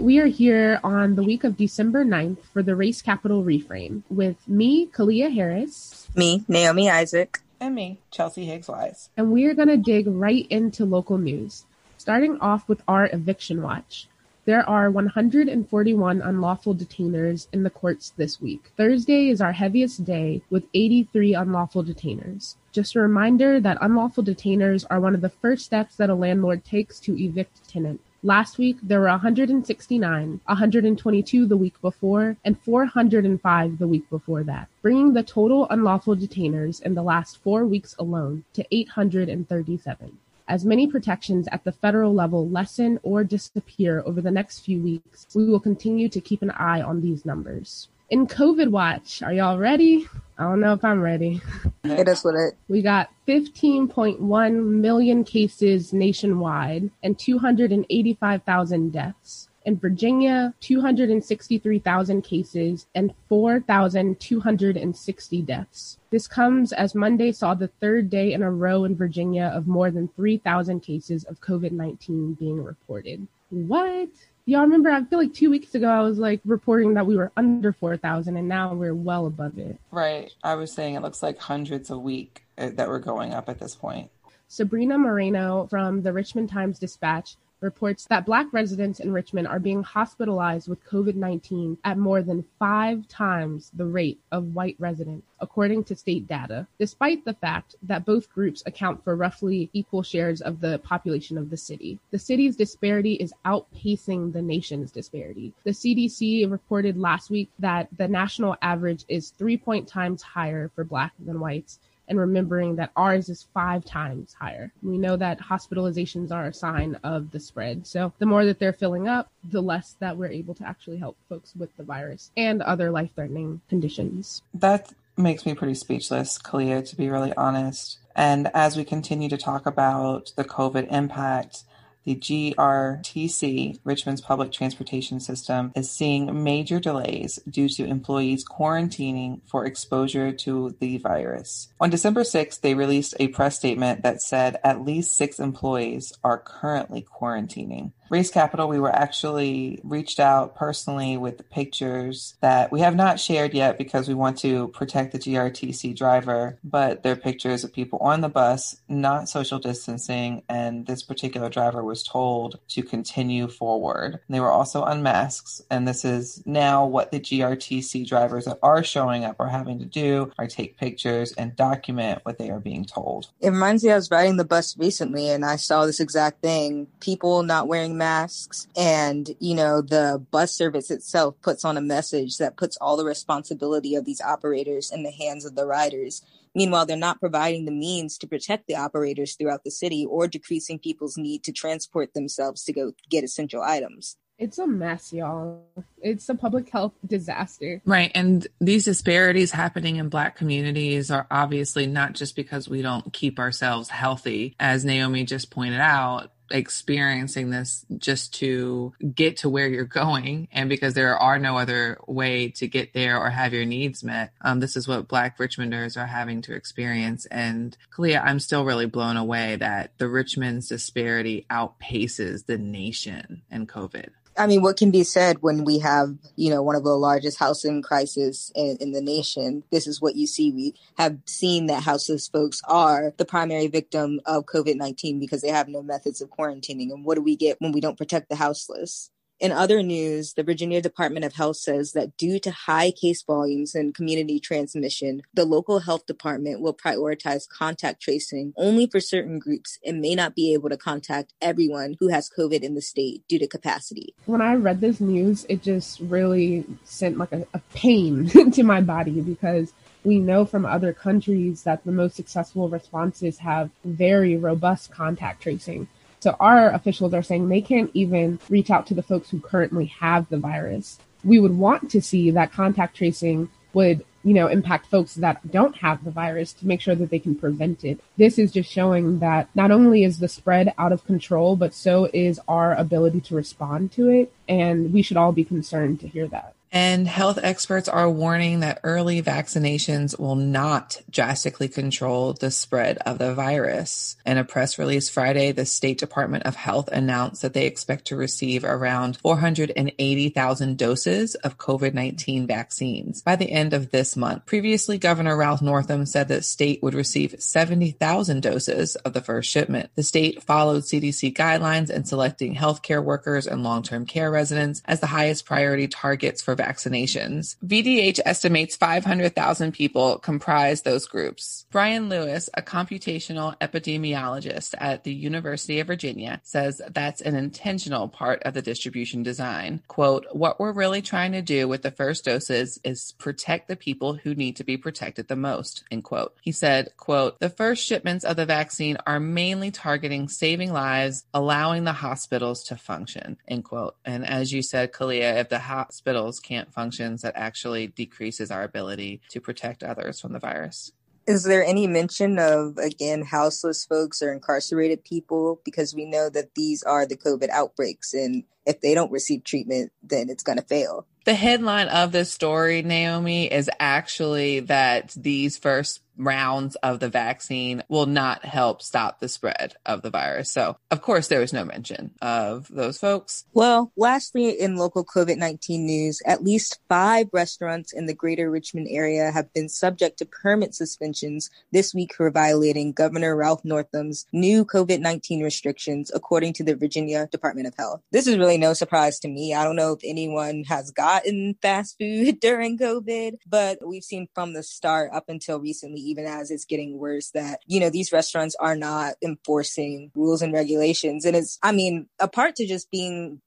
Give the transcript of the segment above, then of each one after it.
we are here on the week of December 9th for the Race Capital Reframe with me, Kalia Harris. Me, Naomi Isaac. And me, Chelsea Higgs Wise. And we are going to dig right into local news, starting off with our eviction watch. There are 141 unlawful detainers in the courts this week. Thursday is our heaviest day with 83 unlawful detainers. Just a reminder that unlawful detainers are one of the first steps that a landlord takes to evict a tenant. Last week, there were 169, 122 the week before, and 405 the week before that, bringing the total unlawful detainers in the last four weeks alone to 837. As many protections at the federal level lessen or disappear over the next few weeks, we will continue to keep an eye on these numbers. In COVID watch, are y'all ready? I don't know if I'm ready. Hit us with it. We got 15.1 million cases nationwide and 285,000 deaths. In Virginia, 263,000 cases and 4,260 deaths. This comes as Monday saw the third day in a row in Virginia of more than 3,000 cases of COVID 19 being reported. What? Y'all remember, I feel like two weeks ago I was like reporting that we were under 4,000 and now we're well above it. Right. I was saying it looks like hundreds a week uh, that we're going up at this point. Sabrina Moreno from the Richmond Times Dispatch reports that Black residents in Richmond are being hospitalized with COVID 19 at more than five times the rate of white residents, according to state data, despite the fact that both groups account for roughly equal shares of the population of the city. The city's disparity is outpacing the nation's disparity. The CDC reported last week that the national average is three point times higher for Black than whites and remembering that ours is five times higher. We know that hospitalizations are a sign of the spread. So the more that they're filling up, the less that we're able to actually help folks with the virus and other life threatening conditions. That makes me pretty speechless, Kalia, to be really honest. And as we continue to talk about the COVID impact, the GRTC, Richmond's public transportation system, is seeing major delays due to employees quarantining for exposure to the virus. On December 6th, they released a press statement that said at least six employees are currently quarantining. Race Capital, we were actually reached out personally with the pictures that we have not shared yet because we want to protect the GRTC driver, but they're pictures of people on the bus, not social distancing, and this particular driver was told to continue forward. They were also unmasked, and this is now what the GRTC drivers that are showing up are having to do are take pictures and document what they are being told. It reminds me I was riding the bus recently and I saw this exact thing. People not wearing masks and, you know, the bus service itself puts on a message that puts all the responsibility of these operators in the hands of the riders. Meanwhile, they're not providing the means to protect the operators throughout the city or decreasing people's need to transport themselves to go get essential items. It's a mess, y'all. It's a public health disaster. Right. And these disparities happening in Black communities are obviously not just because we don't keep ourselves healthy, as Naomi just pointed out, experiencing this just to get to where you're going. And because there are no other way to get there or have your needs met um, this is what black richmonders are having to experience. And Kalia, i'm still really blown away that the richmond's disparity outpaces the nation and covid I mean, what can be said when we have, you know, one of the largest housing crises in, in, the nation? This is what you see. We have seen that houseless folks are the primary victim of COVID 19 because they have no methods of quarantining. And what do we get when we don't protect the houseless? In other news, the Virginia Department of Health says that due to high case volumes and community transmission, the local health department will prioritize contact tracing only for certain groups and may not be able to contact everyone who has COVID in the state due to capacity. When I read this news, it just really sent like a, a pain to my body because we know from other countries that the most successful responses have very robust contact tracing. So our officials are saying they can't even reach out to the folks who currently have the virus. We would want to see that contact tracing would you know, impact folks that don't have the virus to make sure that they can prevent it. This is just showing that not only is the spread out of control, but so is our ability to respond to it. And we should all be concerned to hear that. And health experts are warning that early vaccinations will not drastically control the spread of the virus. In a press release Friday, the State Department of Health announced that they expect to receive around 480,000 doses of COVID 19 vaccines by the end of this month. Previously, Governor Ralph Northam said that state would receive 70,000 doses of the first shipment. The state followed CDC guidelines in selecting healthcare workers and long term care residents as the highest priority targets for vaccinations. VDH estimates 500,000 people comprise those groups. Bryan Lewis, a computational epidemiologist at the University of Virginia, says that's an intentional part of the distribution design. Quote, what we're really trying to do with the first doses is protect the people who need to be protected the most, end quote. He said, quote, the first shipments of the vaccine are mainly targeting saving lives, allowing the hospitals to function, end quote. And as you said, Kalia, if the hospitals can't functions that actually decreases our ability to protect others from the virus. Is there any mention of, again, houseless folks or incarcerated people? Because we know that these are the COVID outbreaks, and if they don't receive treatment, then it's going to fail. The headline of this story, Naomi, is actually that these first rounds of the vaccine will not help stop the spread of the virus. So, of course, there was no mention of those folks. Well, lastly, in local COVID 19 news, at least five restaurants in the greater Richmond area have been subject to permit suspensions this week for violating Governor Ralph Northam's new COVID 19 restrictions, according to the Virginia Department of Health. This is really no surprise to me. I don't know if anyone has gotten fast food during COVID, but we've seen from the start up until recently, even as it's getting worse, that, you know, these restaurants are not enforcing rules and regulations. And it's, I mean, apart to just being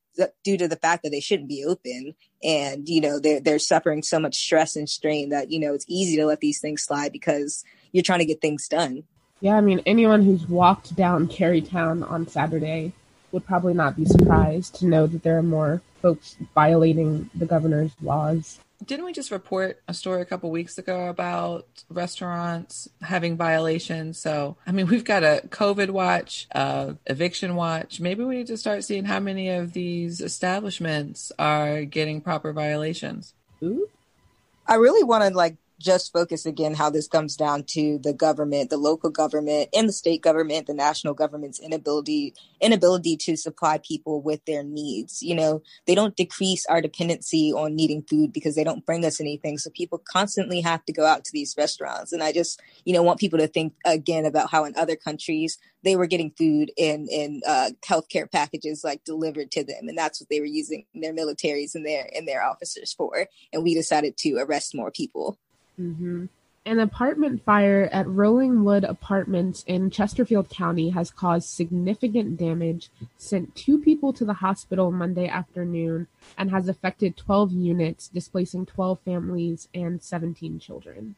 due to the fact that they shouldn't be open and you know they're they're suffering so much stress and strain that you know it's easy to let these things slide because you're trying to get things done yeah i mean anyone who's walked down carytown on saturday would probably not be surprised to know that there are more folks violating the governor's laws didn't we just report a story a couple weeks ago about restaurants having violations? So, I mean, we've got a COVID watch, uh, eviction watch. Maybe we need to start seeing how many of these establishments are getting proper violations. Ooh. I really want to like just focus again how this comes down to the government, the local government and the state government, the national government's inability inability to supply people with their needs. You know, they don't decrease our dependency on needing food because they don't bring us anything. So people constantly have to go out to these restaurants. And I just, you know, want people to think again about how in other countries they were getting food and and uh, healthcare packages like delivered to them, and that's what they were using their militaries and their and their officers for. And we decided to arrest more people. Mm-hmm. An apartment fire at Rolling Wood Apartments in Chesterfield County has caused significant damage, sent two people to the hospital Monday afternoon, and has affected 12 units, displacing 12 families and 17 children.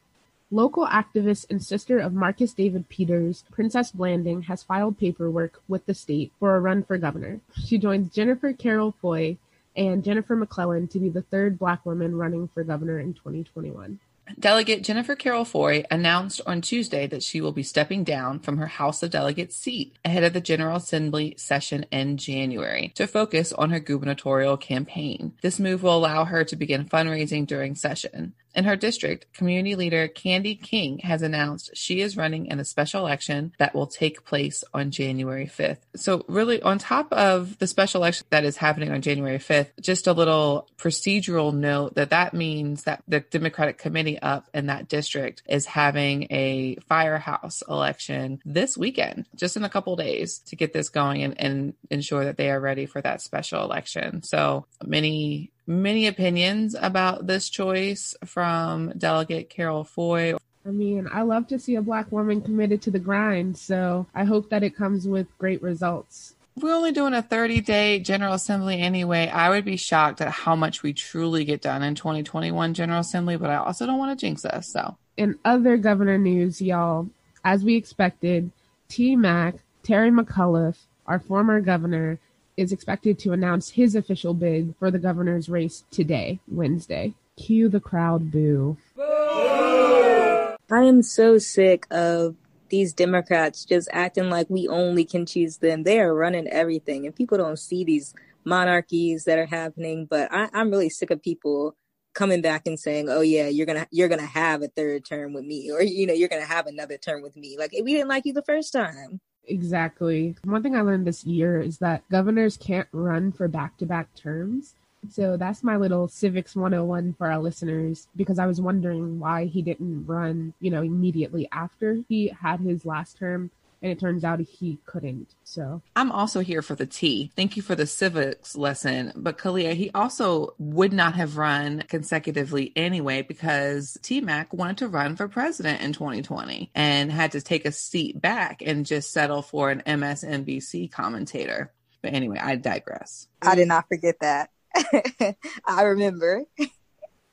Local activist and sister of Marcus David Peters, Princess Blanding, has filed paperwork with the state for a run for governor. She joins Jennifer Carroll Foy and Jennifer McClellan to be the third black woman running for governor in 2021. Delegate Jennifer Carroll Foy announced on Tuesday that she will be stepping down from her House of Delegates seat ahead of the General Assembly session in January to focus on her gubernatorial campaign. This move will allow her to begin fundraising during session. In her district, community leader Candi King has announced she is running in a special election that will take place on January 5th. So, really, on top of the special election that is happening on January 5th, just a little procedural note that that means that the Democratic committee up in that district is having a firehouse election this weekend, just in a couple days to get this going and, and ensure that they are ready for that special election. So, many many opinions about this choice from Delegate Carroll Foy. I mean, I love to see a black woman committed to the grind, so I hope that it comes with great results. We're only doing a 30 day General Assembly anyway. I would be shocked at how much we truly get done in 2021 General Assembly, but I also don't want to jinx us. So, in other governor news, y'all, as we expected, T Mac, Terry McAuliffe, our former governor, is expected to announce his official bid for the governor's race today, Wednesday. Cue the crowd boo. I am so sick of these Democrats just acting like we only can choose them. They are running everything, and people don't see these monarchies that are happening. But I, I'm really sick of people coming back and saying, "Oh yeah, you're gonna you're gonna have a third term with me, or you know you're gonna have another term with me." Like we didn't like you the first time. Exactly. One thing I learned this year is that governors can't run for back to back terms. So that's my little civics 101 for our listeners because I was wondering why he didn't run, you know, immediately after he had his last term and it turns out he couldn't. So I'm also here for the tea. Thank you for the civics lesson. But Kalia, he also would not have run consecutively anyway because T Mac wanted to run for president in 2020 and had to take a seat back and just settle for an MSNBC commentator. But anyway, I digress. I did not forget that. I remember.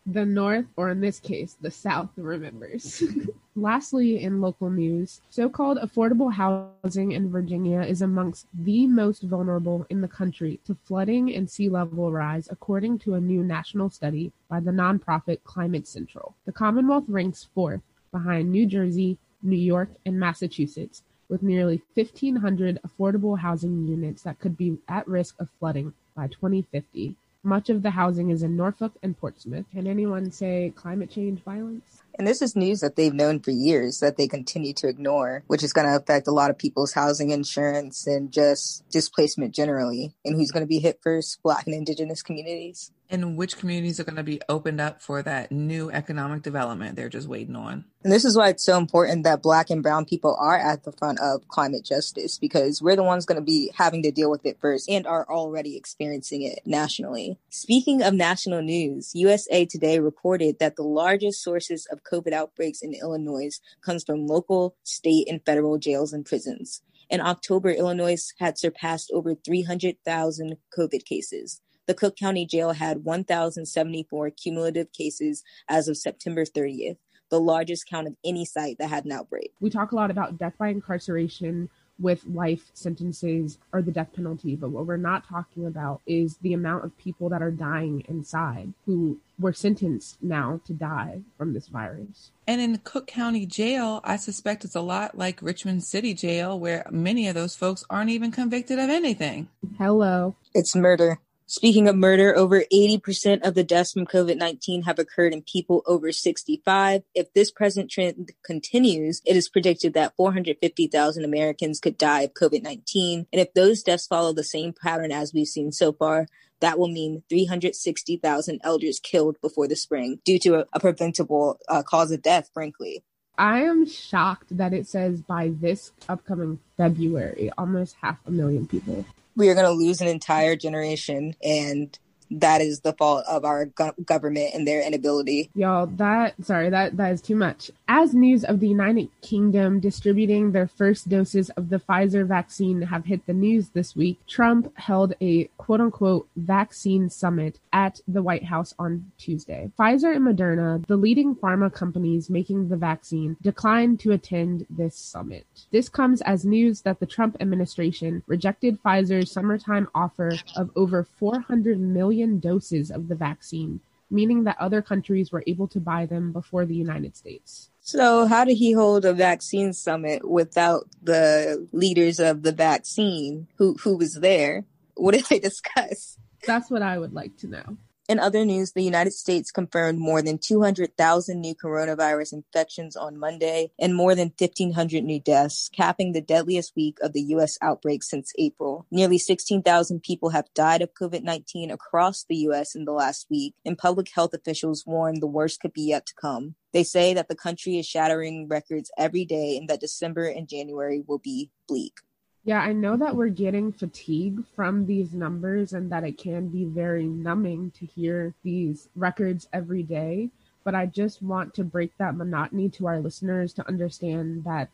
The North, or in this case, the South, remembers. Lastly, in local news, so called affordable housing in Virginia is amongst the most vulnerable in the country to flooding and sea level rise, according to a new national study by the nonprofit Climate Central. The Commonwealth ranks fourth behind New Jersey, New York, and Massachusetts, with nearly 1,500 affordable housing units that could be at risk of flooding by 2050. Much of the housing is in Norfolk and Portsmouth. Can anyone say climate change violence? And this is news that they've known for years that they continue to ignore, which is going to affect a lot of people's housing insurance and just displacement generally. And who's going to be hit first? Black and Indigenous communities. And which communities are going to be opened up for that new economic development they're just waiting on? And this is why it's so important that Black and Brown people are at the front of climate justice because we're the ones going to be having to deal with it first and are already experiencing it nationally. Speaking of national news, USA Today reported that the largest sources of COVID outbreaks in Illinois comes from local, state, and federal jails and prisons. In October, Illinois had surpassed over 300,000 COVID cases. The Cook County Jail had 1,074 cumulative cases as of September 30th, the largest count of any site that had an outbreak. We talk a lot about death by incarceration with life sentences or the death penalty, but what we're not talking about is the amount of people that are dying inside who were sentenced now to die from this virus. And in Cook County Jail, I suspect it's a lot like Richmond City Jail, where many of those folks aren't even convicted of anything. Hello. It's murder. Speaking of murder, over 80% of the deaths from COVID 19 have occurred in people over 65. If this present trend continues, it is predicted that 450,000 Americans could die of COVID 19. And if those deaths follow the same pattern as we've seen so far, that will mean 360,000 elders killed before the spring due to a, a preventable uh, cause of death, frankly. I am shocked that it says by this upcoming February, almost half a million people we are going to lose an entire generation and that is the fault of our go- government and their inability. Y'all, that sorry, that that is too much. As news of the United Kingdom distributing their first doses of the Pfizer vaccine have hit the news this week, Trump held a quote unquote vaccine summit at the White House on Tuesday. Pfizer and Moderna, the leading pharma companies making the vaccine, declined to attend this summit. This comes as news that the Trump administration rejected Pfizer's summertime offer of over 400 million doses of the vaccine, meaning that other countries were able to buy them before the United States. So, how did he hold a vaccine summit without the leaders of the vaccine who, who was there? What did they discuss? That's what I would like to know. In other news, the United States confirmed more than 200,000 new coronavirus infections on Monday and more than 1,500 new deaths, capping the deadliest week of the U.S. outbreak since April. Nearly 16,000 people have died of COVID 19 across the U.S. in the last week, and public health officials warn the worst could be yet to come. They say that the country is shattering records every day and that December and January will be bleak. Yeah, I know that we're getting fatigue from these numbers and that it can be very numbing to hear these records every day. But I just want to break that monotony to our listeners to understand that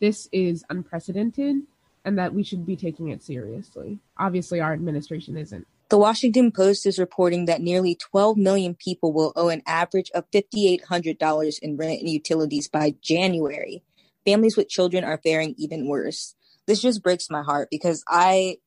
this is unprecedented and that we should be taking it seriously. Obviously, our administration isn't. The Washington Post is reporting that nearly 12 million people will owe an average of $5,800 in rent and utilities by January. Families with children are faring even worse this just breaks my heart because I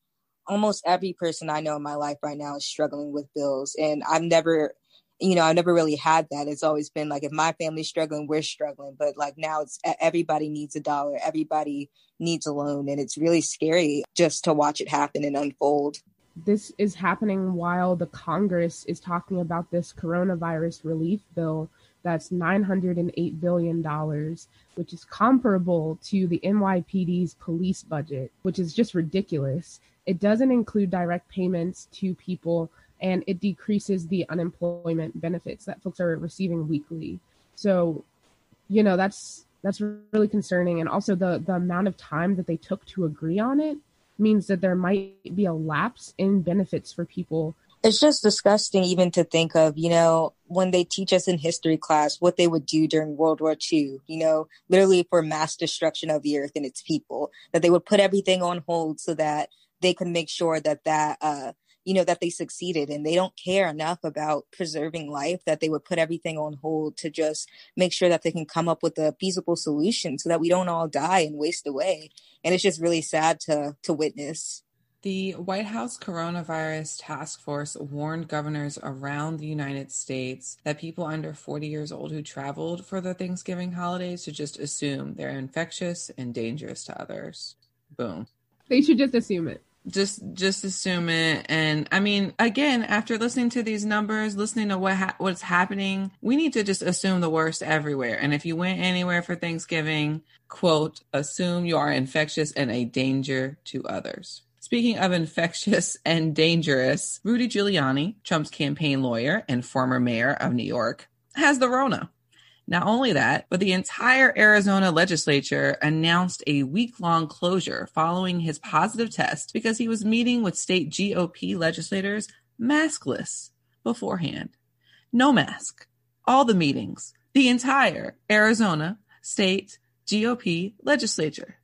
almost every person I know in my life right now is struggling with bills and I've never you know, I've never really had that. It's always been like if my family's struggling, we're struggling. But like now it's everybody needs a dollar, everybody needs a loan. And it's really scary just to watch it happen and unfold. This is happening while the Congress is talking about this coronavirus relief bill that's $908 billion, which is comparable to the NYPD's police budget, which is just ridiculous. It doesn't include direct payments to people and it decreases the unemployment benefits that folks are receiving weekly. So, you know, that's that's really concerning and also the the amount of time that they took to agree on it means that there might be a lapse in benefits for people it's just disgusting even to think of, you know, when they teach us in history class what they would do during World War II, you know, literally for mass destruction of the earth and its people, that they would put everything on hold so that they could make sure that that uh you know that they succeeded. And they don't care enough about preserving life that they would put everything on hold to just make sure that they can come up with a feasible solution so that we don't all die and waste away. And it's just really sad to to witness the White House Coronavirus Task Force warned governors around the United States that people under 40 years old who traveled for the Thanksgiving holidays should just assume they're infectious and dangerous to others. Boom. They should just assume it just just assume it and i mean again after listening to these numbers listening to what ha- what's happening we need to just assume the worst everywhere and if you went anywhere for thanksgiving quote assume you are infectious and a danger to others Speaking of infectious and dangerous, Rudy Giuliani, Trump's campaign lawyer and former mayor of New York, has the Rona. Not only that, but the entire Arizona legislature announced a week long closure following his positive test because he was meeting with state GOP legislators maskless beforehand. No mask. All the meetings. The entire Arizona state GOP legislature.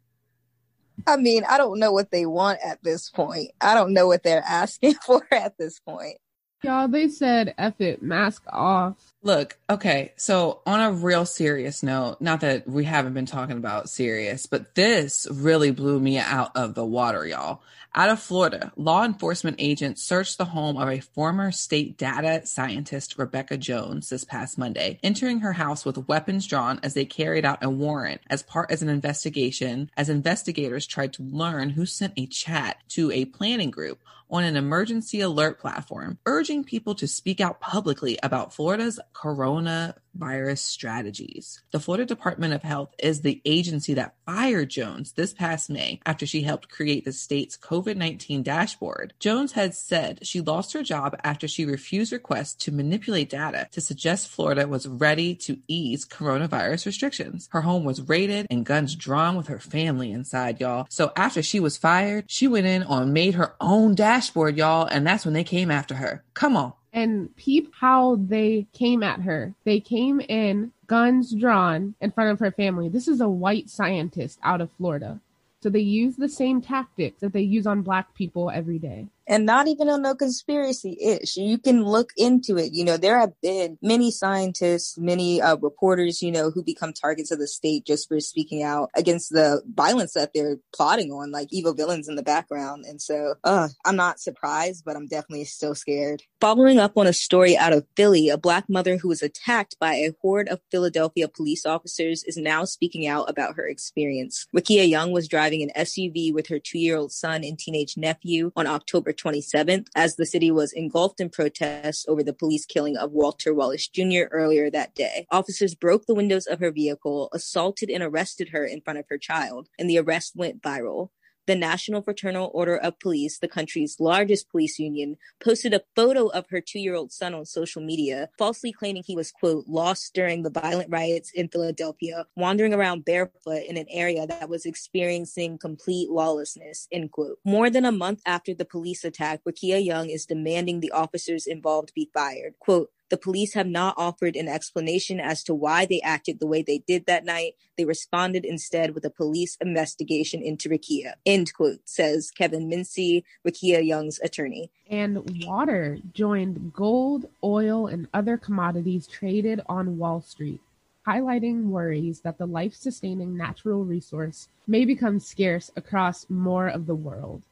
I mean, I don't know what they want at this point. I don't know what they're asking for at this point. Y'all, they said F it, mask off. Look, okay, so on a real serious note, not that we haven't been talking about serious, but this really blew me out of the water, y'all. Out of Florida, law enforcement agents searched the home of a former state data scientist, Rebekah Jones, this past Monday, entering her house with weapons drawn as they carried out a warrant as part of an investigation as investigators tried to learn who sent a chat to a planning group on an emergency alert platform, urging people to speak out publicly about Florida's coronavirus strategies. The Florida Department of Health is the agency that fired Jones this past May after she helped create the state's COVID 19 dashboard. Jones had said she lost her job after she refused requests to manipulate data to suggest Florida was ready to ease coronavirus restrictions. Her home was raided and guns drawn with her family inside, y'all. So after she was fired, she went in on made her own dashboard, y'all, and that's when they came after her. Come on and peep how they came at her. They came in, guns drawn, in front of her family. This is a white scientist out of Florida. So they use the same tactics that they use on black people every day and not even on no conspiracy ish. You can look into it. You know, there have been many scientists, many uh, reporters, you know, who become targets of the state just for speaking out against the violence that they're plotting on, like evil villains in the background. And so, uh, I'm not surprised, but I'm definitely still scared. Following up on a story out of Philly, a black mother who was attacked by a horde of Philadelphia police officers is now speaking out about her experience. Rickia Young was driving an SUV with her two year old son and teenage nephew on October 27th as the city was engulfed in protests over the police killing of Walter Wallace Jr. earlier that day. Officers broke the windows of her vehicle, assaulted and arrested her in front of her child, and the arrest went viral the National Fraternal Order of Police, the country's largest police union, posted a photo of her two year old son on social media, falsely claiming he was, quote, lost during the violent riots in Philadelphia, wandering around barefoot in an area that was experiencing complete lawlessness, end quote. More than a month after the police attack, Rickia Young is demanding the officers involved be fired. Quote, the police have not offered an explanation as to why they acted the way they did that night. They responded instead with a police investigation into Rickia. End quote, says Kevin Mincey, Rickia Young's attorney. And water joined gold, oil, and other commodities traded on Wall Street, highlighting worries that the life sustaining natural resource may become scarce across more of the world.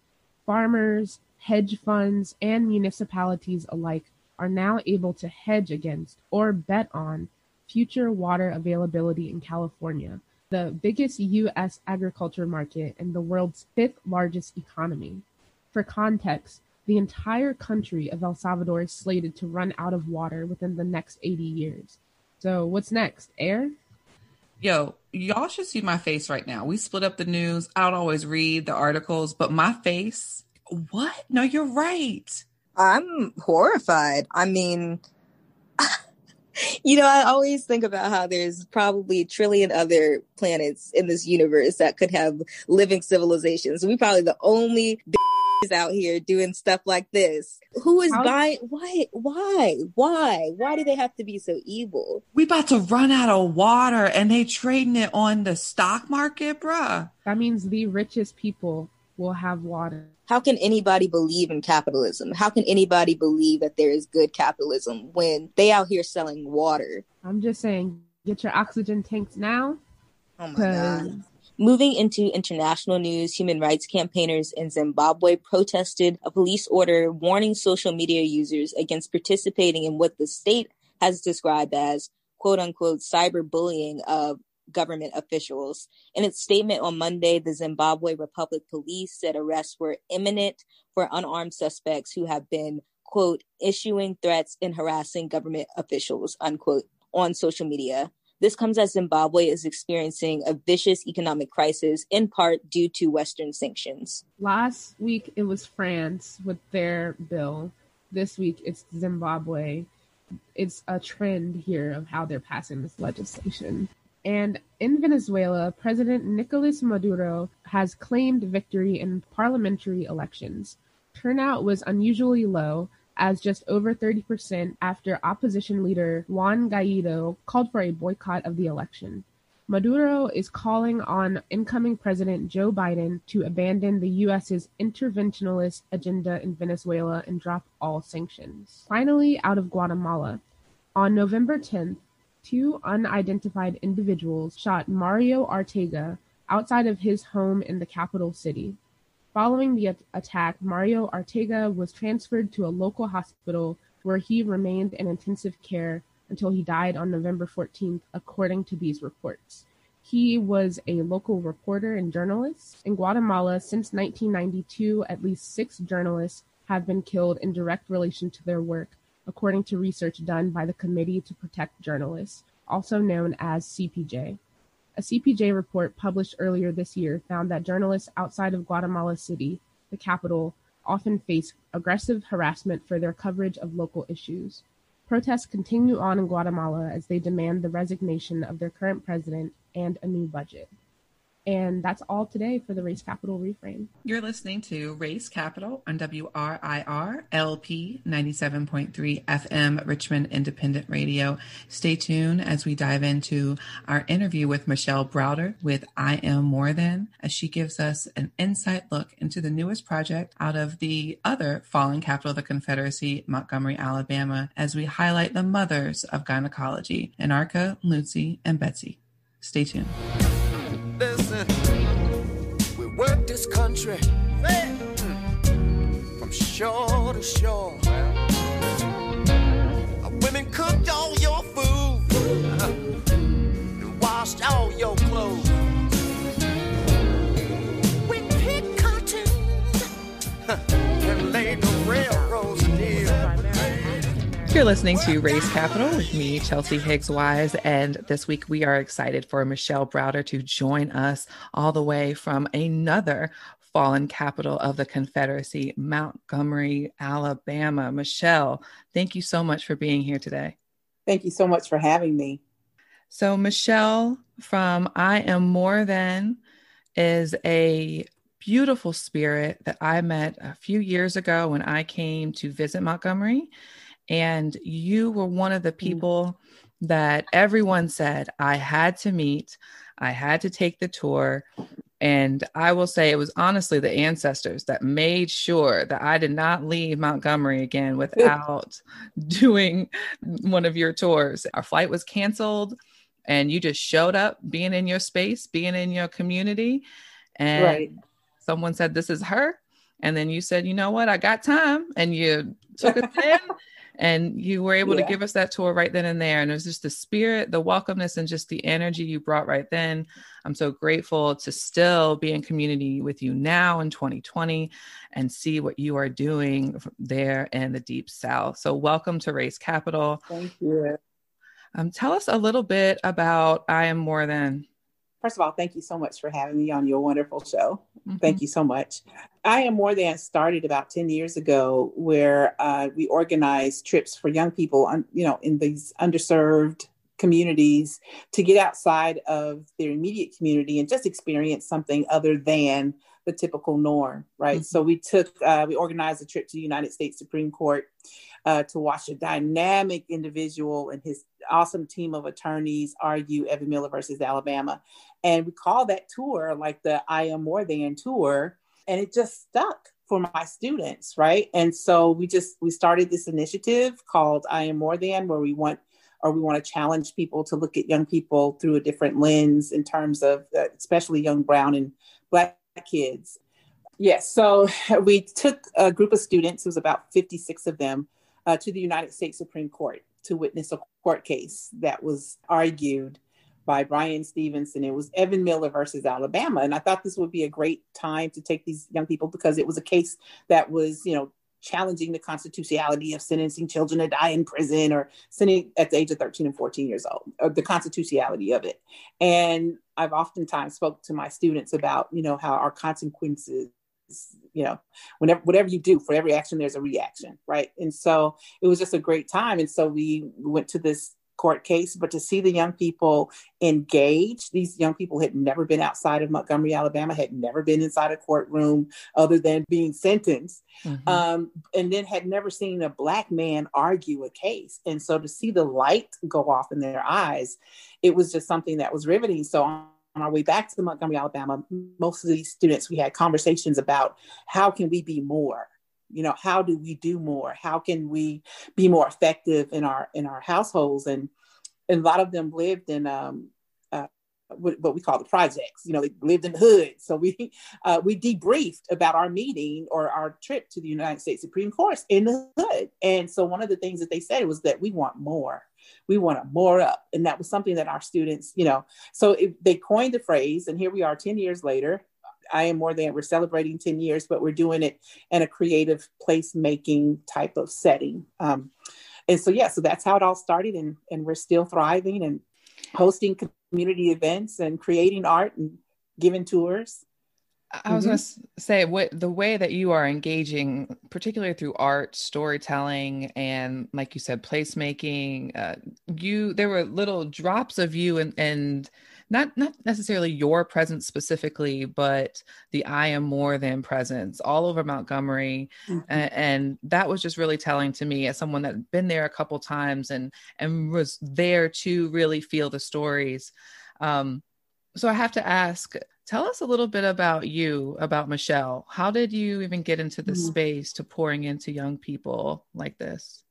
Farmers, hedge funds, and municipalities alike are now able to hedge against or bet on future water availability in California, the biggest U.S. agriculture market and the world's fifth largest economy. For context, the entire country of El Salvador is slated to run out of water within the next 80 years. So, what's next? Air? Yo, y'all should see my face right now. We split up the news. I don't always read the articles, but my face, what? No, you're right. I'm horrified. I mean, you know, I always think about how there's probably a trillion other planets in this universe that could have living civilizations. We're probably the only out here doing stuff like this. Who is How- buying? Why? Why? Why? Why do they have to be so evil? We about to run out of water, and they trading it on the stock market, bruh. That means the richest people will have water. How can anybody believe in capitalism? How can anybody believe that there is good capitalism when they out here selling water? I'm just saying, get your oxygen tanks now. Oh my god. Moving into international news, human rights campaigners in Zimbabwe protested a police order warning social media users against participating in what the state has described as quote unquote cyberbullying of government officials. In its statement on Monday, the Zimbabwe Republic Police said arrests were imminent for unarmed suspects who have been, quote, issuing threats and harassing government officials, unquote, on social media. This comes as Zimbabwe is experiencing a vicious economic crisis, in part due to Western sanctions. Last week it was France with their bill. This week it's Zimbabwe. It's a trend here of how they're passing this legislation. And in Venezuela, President Nicolas Maduro has claimed victory in parliamentary elections. Turnout was unusually low, as just over 30% after opposition leader Juan Guaido called for a boycott of the election. Maduro is calling on incoming President Joe Biden to abandon the U.S.'s interventionist agenda in Venezuela and drop all sanctions. Finally, out of Guatemala. On November 10th, two unidentified individuals shot Mario Arteaga outside of his home in the capital city. Following the attack, Mario Arteaga was transferred to a local hospital where he remained in intensive care until he died on November 14th, according to these reports. He was a local reporter and journalist. In Guatemala, since 1992, at least six journalists have been killed in direct relation to their work, according to research done by the Committee to Protect Journalists, also known as CPJ. A CPJ report published earlier this year found that journalists outside of Guatemala City, the capital, often face aggressive harassment for their coverage of local issues. Protests continue on in Guatemala as they demand the resignation of their current president and a new budget. And that's all today for the Race Capital Reframe. You're listening to Race Capital on WRIR LP 97.3 FM Richmond Independent Radio. Stay tuned as we dive into our interview with Michelle Browder with I Am More Than, as she gives us an insight look into the newest project out of the other fallen capital of the Confederacy, Montgomery, Alabama, as we highlight the mothers of gynecology, Anarcha, Lucy, and Betsy. Stay tuned country mm, from shore to shore. women cooked all your food and washed all your clothes. We picked cotton and laid the railroads you're listening to Race Capital with me, Chelsea Higgs Wise. And this week we are excited for Michelle Browder to join us all the way from another fallen capital of the Confederacy, Montgomery, Alabama. Michelle, thank you so much for being here today. Thank you so much for having me. So, Michelle from I Am More Than is a beautiful spirit that I met a few years ago when I came to visit Montgomery and you were one of the mm. people that everyone said I had to meet, I had to take the tour. And I will say it was honestly the ancestors that made sure that I did not leave Montgomery again without doing one of your tours. Our flight was canceled and you just showed up being in your space, being in your community. And right. someone said, This is her. And then you said, You know what? I got time. And you took us in And you were able Yeah. to give us that tour right then and there. And it was just the spirit, the welcomeness, and just the energy you brought right then. I'm so grateful to still be in community with you now in 2020 and see what you are doing there in the deep south. So, welcome to Race Capital. Thank you. Um, tell us a little bit about I Am More Than. First of all, thank you so much for having me on your wonderful show. Mhm. Thank you so much. I Am More Than started about 10 years ago where uh, we organized trips for young people, un- you know, in these underserved communities to get outside of their immediate community and just experience something other than the typical norm, right? Mhm. So we took, uh, we organized a trip to the United States Supreme Court uh, to watch a dynamic individual and his awesome team of attorneys argue Evan Miller versus Alabama. And we call that tour like the I Am More Than tour. And it just stuck for my students, right? And so we just we started this initiative called I Am More Than, where we want or we want to challenge people to look at young people through a different lens in terms of uh, especially young brown and black kids. Yes, so we took a group of students, it was about 56 of them, uh, to the United States Supreme Court to witness a court case that was argued by Bryan Stevenson. It was Evan Miller versus Alabama. And I thought this would be a great time to take these young people because it was a case that was, you know, challenging the constitutionality of sentencing children to die in prison or sending at the age of 13 and 14 years old, or the constitutionality of it. And I've oftentimes spoke to my students about, you know, how our consequences you know whenever whatever you do for every action there's a reaction right and so it was just a great time and so we went to this court case but to see the young people engage these young people had never been outside of montgomery alabama had never been inside a courtroom other than being sentenced Mhm. um, and then had never seen a black man argue a case. And so to see the light go off in their eyes, it was just something that was riveting. So on our way back to Montgomery, Alabama, most of these students, we had conversations about how can we be more? You know, how do we do more? How can we be more effective in our in our households? And, and a lot of them lived in um, uh, what, we call the projects. You know, they lived in the hood. So we uh, we debriefed about our meeting or our trip to the United States Supreme Court in the hood. And so one of the things that they said was that we want more. We want to more up. And that was something that our students, you know, so it, they coined the phrase. And here we are 10 years later. I am more than we're celebrating 10 years, but we're doing it in a creative placemaking type of setting. Um, and so, yeah, so that's how it all started. And, and we're still thriving and hosting community events and creating art and giving tours. I was Mhm. going to say what the way that you are engaging, particularly through art, storytelling, and like you said, placemaking. Uh, you there were little drops of you and and not not necessarily your presence specifically, but the I am more than presence all over Montgomery, a- and, that was just really telling to me as someone that had been there a couple times and and was there to really feel the stories. Um, so I have to ask, tell us a little bit about you, about Michelle. How did you even get into the Mhm. space to pouring into young people like this?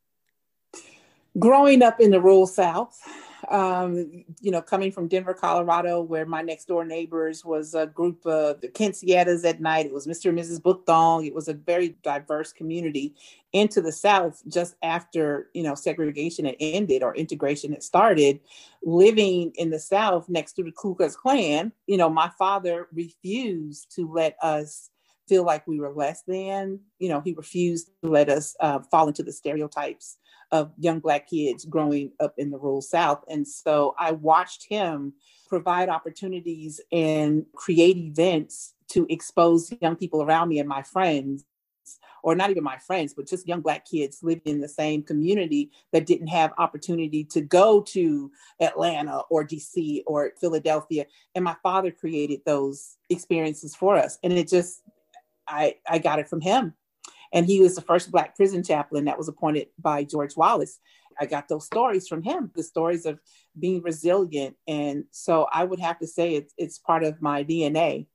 growing up in the rural South, um, you know, coming from Denver, Colorado, where my next door neighbors was a group of the Kinsietas at night. It was Mr. and Mrs. Bookthong. It was a very diverse community into the South just after, you know, segregation had ended or integration had started. Living in the South next to the Ku Klux Klan, you know, my father refused to let us feel like we were less than, you know, he refused to let us uh, fall into the stereotypes of young Black kids growing up in the rural South. And so I watched him provide opportunities and create events to expose young people around me and my friends, or not even my friends, but just young Black kids living in the same community that didn't have opportunity to go to Atlanta or DC or Philadelphia. And my father created those experiences for us. And it just, I, I got it from him and he was the first black prison chaplain that was appointed by George Wallace. I got those stories from him, the stories of being resilient. And so I would have to say it's, it's part of my DNA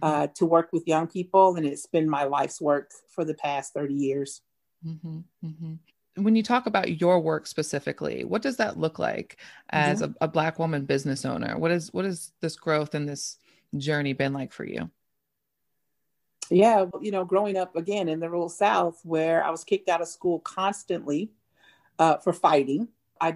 uh, to work with young people. And it's been my life's work for the past 30 years. Mm-hmm, mm-hmm. When you talk about your work specifically, what does that look like as a, a Black woman business owner? What is what is this growth and this journey been like for you? Yeah, you know, growing up again in the rural South where I was kicked out of school constantly uh, for fighting. I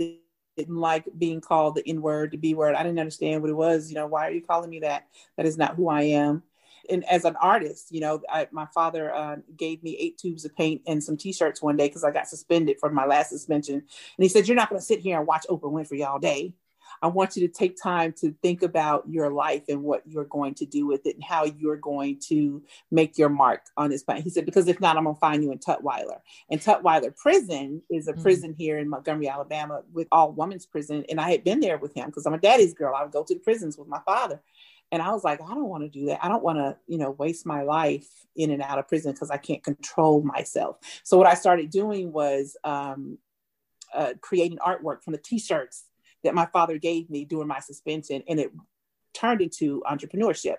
didn't like being called the N word, the B word. I didn't understand what it was. You know, why are you calling me that? That is not who I am. And as an artist, you know, I, my father uh, gave me eight tubes of paint and some T-shirts one day because I got suspended for my last suspension. And he said, "You're not going to sit here and watch Oprah Winfrey all day." I want you to take time to think about your life and what you're going to do with it and how you're going to make your mark on this planet. He said, because if not, I'm gonna find you in Tutwiler. And Tutwiler Prison is a mm-hmm. prison here in Montgomery, Alabama, with all women's prison. And I had been there with him because I'm a daddy's girl. I would go to the prisons with my father. And I was like, I don't want to do that. I don't want to, you know, waste my life in and out of prison because I can't control myself. So what I started doing was um, uh, creating artwork from the t-shirts that my father gave me during my suspension, and it turned into entrepreneurship.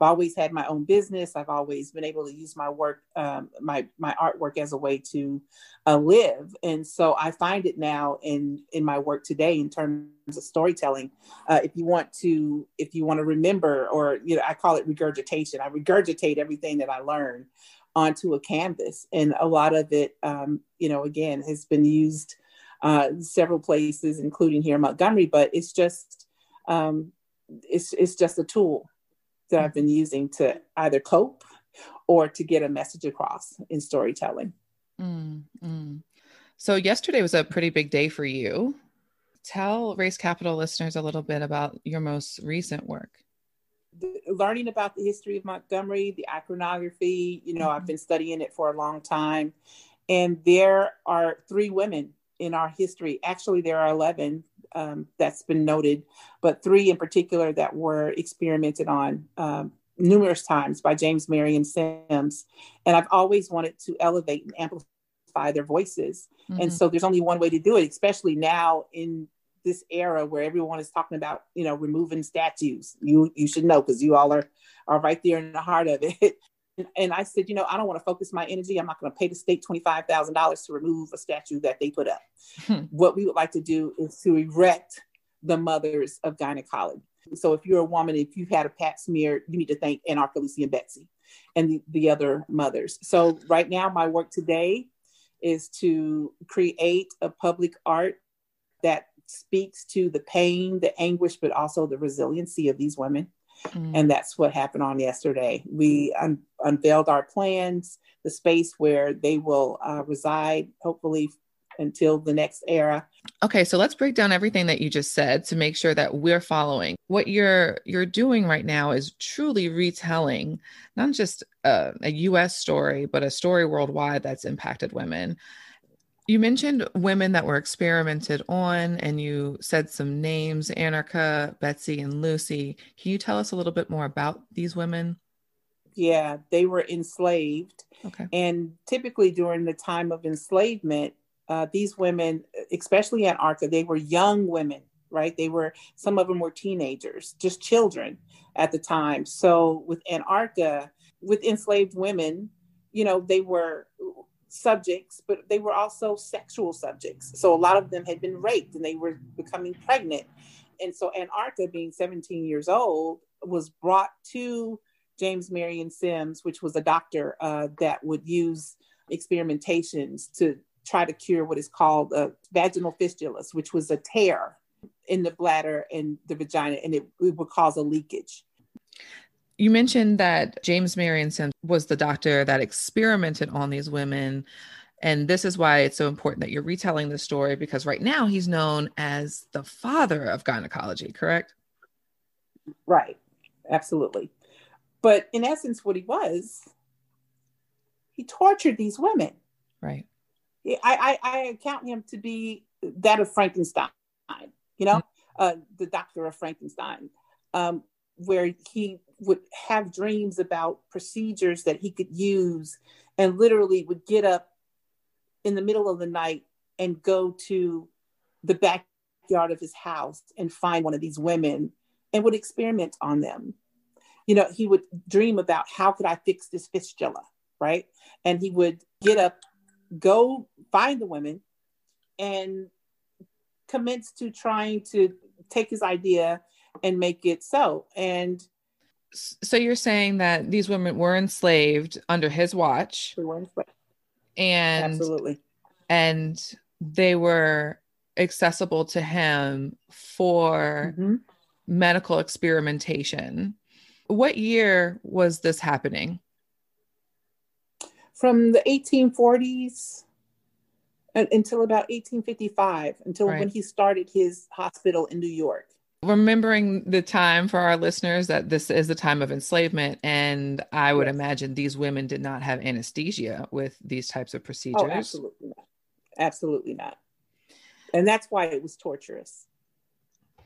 I've always had my own business. I've always been able to use my work, um, my my artwork as a way to uh, live, and so I find it now in in my work today in terms of storytelling. Uh, if you want to, if you want to remember, or you know, I call it regurgitation. I regurgitate everything that I learned onto a canvas, and a lot of it, um, you know, again, has been used uh, several places, including here in Montgomery. But it's just um, it's it's just a tool that I've been using to either cope or to get a message across in storytelling. Mm, So yesterday was a pretty big day for you. Tell Race Capital listeners a little bit about your most recent work. learning about the history of Montgomery, the iconography, you know, mm-hmm. I've been studying it for a long time. And there are three women in our history. Actually, there are 11 um, that's been noted, but three in particular that were experimented on um, numerous times by James Marion Sims. And I've always wanted to elevate and amplify their voices. Mm-hmm. And so there's only one way to do it, especially now in this era where everyone is talking about, you know, removing statues. You you should know because you all are are right there in the heart of it. And I said, you know, I don't want to focus my energy. I'm not going to pay the state $25,000 to remove a statue that they put up. Hmm. What we would like to do is to erect the mothers of gynecology. So if you're a woman, if you've had a pap smear, you need to thank Anarcha, Lucy, and Betsy and the, the other mothers. So right now, my work today is to create a public art that speaks to the pain, the anguish, but also the resiliency of these women Mm. And that's what happened on yesterday. We un- unveiled our plans, the space where they will uh, reside, hopefully until the next era. Okay, so let's break down everything that you just said to make sure that we're following. What you're you're doing right now is truly retelling not just a, a US story, but a story worldwide that's impacted women. You mentioned women that were experimented on, and you said some names Anarcha, Betsy, and Lucy. Can you tell us a little bit more about these women? Yeah, they were enslaved. Okay. And typically during the time of enslavement, uh, these women, especially Anarcha, they were young women, right? They were, some of them were teenagers, just children at the time. So with Anarcha, with enslaved women, you know, they were subjects, but they were also sexual subjects. So a lot of them had been raped and they were becoming pregnant. And so Anarcha, being 17 years old, was brought to James Marion Sims, which was a doctor uh, that would use experimentations to try to cure what is called a vaginal fistulus, which was a tear in the bladder and the vagina, and it, it would cause a leakage. You mentioned that James Marion Sims was the doctor that experimented on these women. And this is why it's so important that you're retelling the story because right now he's known as the father of gynecology, correct? Right. Absolutely. But in essence, what he was, he tortured these women. Right. I, I, I account him to be that of Frankenstein, you know, mm-hmm. uh, the doctor of Frankenstein, um, where he would have dreams about procedures that he could use and literally would get up in the middle of the night and go to the backyard of his house and find one of these women and would experiment on them. You know he would dream about how could i fix this fistula right? And he would get up go find the women and commence to trying to take his idea and make it so. And so you're saying that these women were enslaved under his watch. We were enslaved. And absolutely. And they were accessible to him for Mhm. medical experimentation. What year was this happening? From the 1840s until about 1855, until Right. when he started his hospital in New York. Remembering the time for our listeners that this is the time of enslavement and i would Yes. imagine these women did not have anesthesia with these types of procedures Oh, absolutely not. Absolutely not. And that's why it was torturous.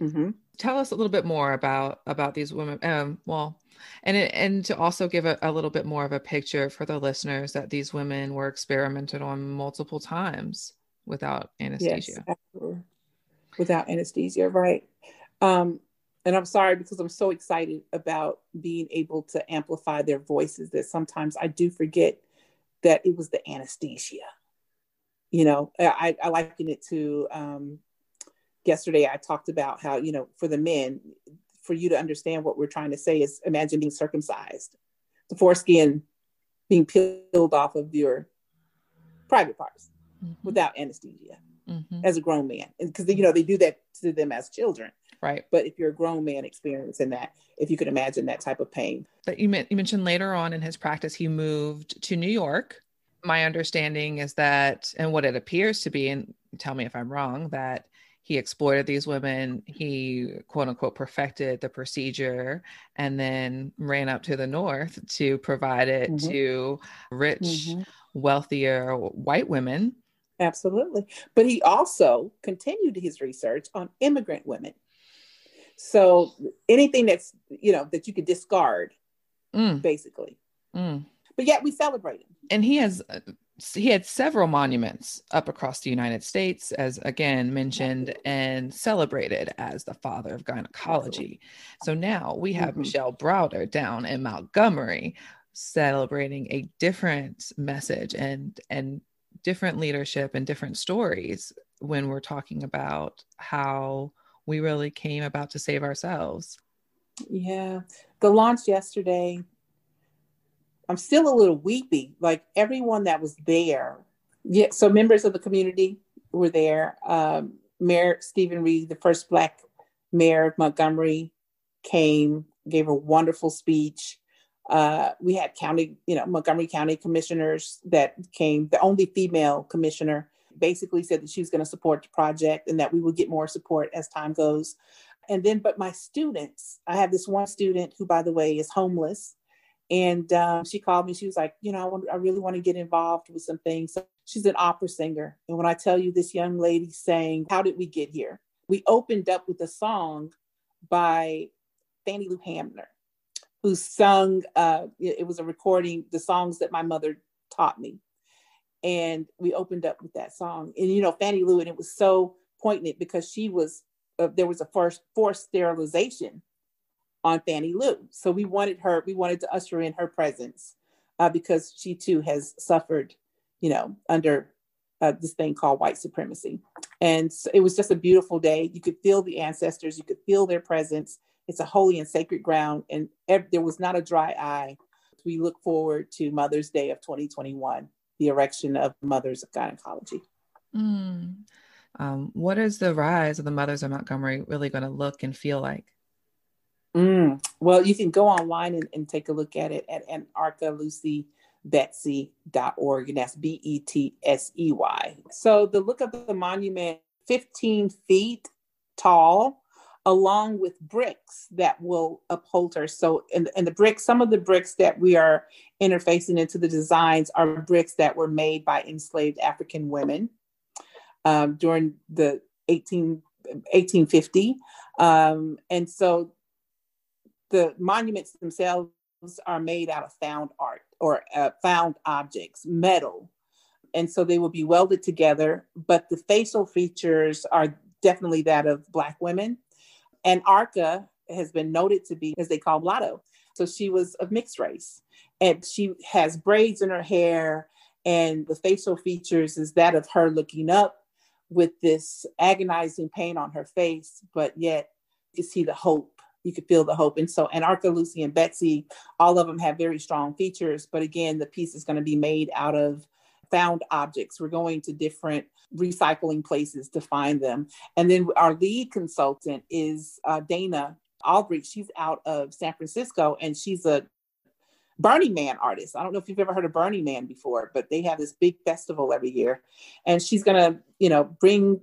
hmm tell us a little bit more about about these women um well and it, and to also give a, a little bit more of a picture for the listeners that these women were experimented on multiple times without anesthesia absolutely. Without anesthesia, right? Um, and I'm sorry because I'm so excited about being able to amplify their voices that sometimes I do forget that it was the anesthesia. You know, I, I liken it to um, yesterday. I talked about how you know for the men, for you to understand what we're trying to say is imagine being circumcised, the foreskin being peeled off of your private parts Mhm, without anesthesia mhm. as a grown man because you know they do that to them as children right. But if you're a grown man experiencing that if you could imagine that type of pain. That you, you mentioned later on in his practice he moved to new york. My understanding is that and what it appears to be and tell me if i'm wrong that he exploited these women. He quote unquote perfected the procedure and then ran up to the north to provide it Mhm. to rich wealthier white women. Absolutely. But he also continued his research on immigrant women so anything that's you know that you could discard Mm, basically mm. but yet we celebrate him and he has uh, he had several monuments up across the United States, as again mentioned and celebrated as the father of gynecology. So now we have Mhm. Michelle Browder down in Montgomery celebrating a different message and and different leadership and different stories when we're talking about how we really came about to save ourselves. yeah. The launch yesterday i'm still a little weepy like everyone that was there. Yeah so members of the community were there um, mayor steven reed the first black mayor of montgomery came gave a wonderful speech. Uh, we had county you know montgomery county commissioners that came the only female commissioner basically said that she was going to support the project and that we would get more support as time goes. And then but my students i have this one student who by the way is homeless. And um, she called me she was like you know I, want, I really want to get involved with some things. So she's an opera singer. And when i tell you this young lady sang how did we get here? We opened up with a song by fannie lou hamer who sung uh, it was a recording the songs that my mother taught me and we opened up with that song and you know fannie lou and it was so poignant because she was uh, there was a first forced sterilization on Fannie Lou. So we wanted her, we wanted to usher in her presence uh, because she too has suffered, you know, under uh, this thing called white supremacy. And so it was just a beautiful day. You could feel the ancestors, you could feel their presence. It's a holy and sacred ground, and ev- there was not a dry eye. We look forward to Mother's Day of 2021, the erection of Mothers of Gynecology. Mm. Um, what is the rise of the Mothers of Montgomery really going to look and feel like? Mm. Well, you can go online and, and take a look at it at anarchalucybetsy.org, and that's B E T S E Y. So the look of the monument, 15 feet tall, along with bricks that will uphold her. So, and the bricks, some of the bricks that we are interfacing into the designs are bricks that were made by enslaved African women um, during the 18, 1850. Um, and so the monuments themselves are made out of found art or uh, found objects, metal. And so they will be welded together, but the facial features are definitely that of Black women. Anarcha has been noted to be, as they call mulatto. So she was of mixed race and she has braids in her hair, and the facial features is that of her looking up with this agonizing pain on her face, but yet you see the hope you could feel the hope. And so and Anarcha, Lucy, and Betsy, all of them have very strong features. But again, the piece is going to be made out of found objects. We're going to different recycling places to find them. And then our lead consultant is uh, Dana Albrecht. She's out of San Francisco and she's a Burning Man artist. I don't know if you've ever heard of Burning Man before, but they have this big festival every year. And she's going to, you know, bring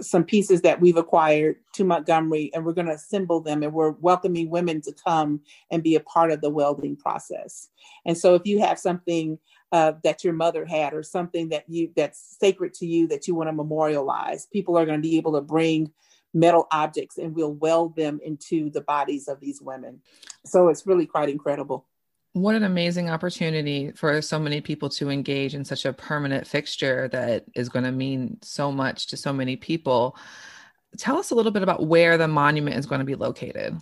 some pieces that we've acquired to Montgomery and we're going to assemble them and we're welcoming women to come and be a part of the welding process. And so if you have something uh, that your mother had or something that you that's sacred to you that you want to memorialize, people are going to be able to bring metal objects and we'll weld them into the bodies of these women. So it's really quite incredible. What an amazing opportunity for so many people to engage in such a permanent fixture that is going to mean so much to so many people. Tell us a little bit about where the monument is going to be located.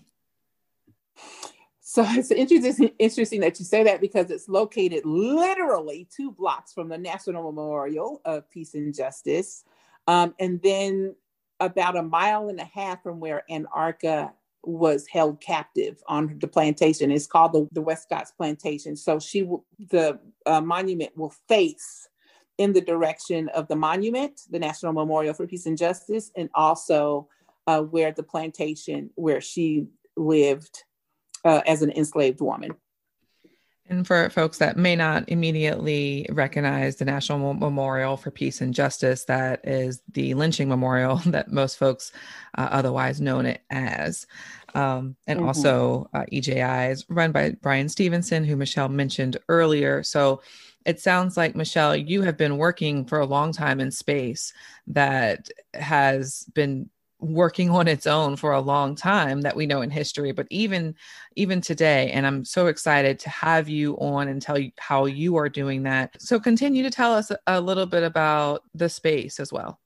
So it's interesting, interesting that you say that because it's located literally two blocks from the National Memorial of Peace and Justice. Um, and then about a mile and a half from where Anarcha was held captive on the plantation. It's called the, the Westcott's Plantation. So she, the uh, monument will face in the direction of the monument, the National Memorial for Peace and Justice, and also uh, where the plantation where she lived uh, as an enslaved woman. And for folks that may not immediately recognize the National Memorial for Peace and Justice, that is the lynching memorial that most folks uh, otherwise known it as. Um, and mm-hmm. also uh, EJI is run by Bryan Stevenson, who Michelle mentioned earlier. So it sounds like, Michelle, you have been working for a long time in space that has been working on its own for a long time that we know in history but even even today and i'm so excited to have you on and tell you how you are doing that. So continue to tell us a little bit about the space as well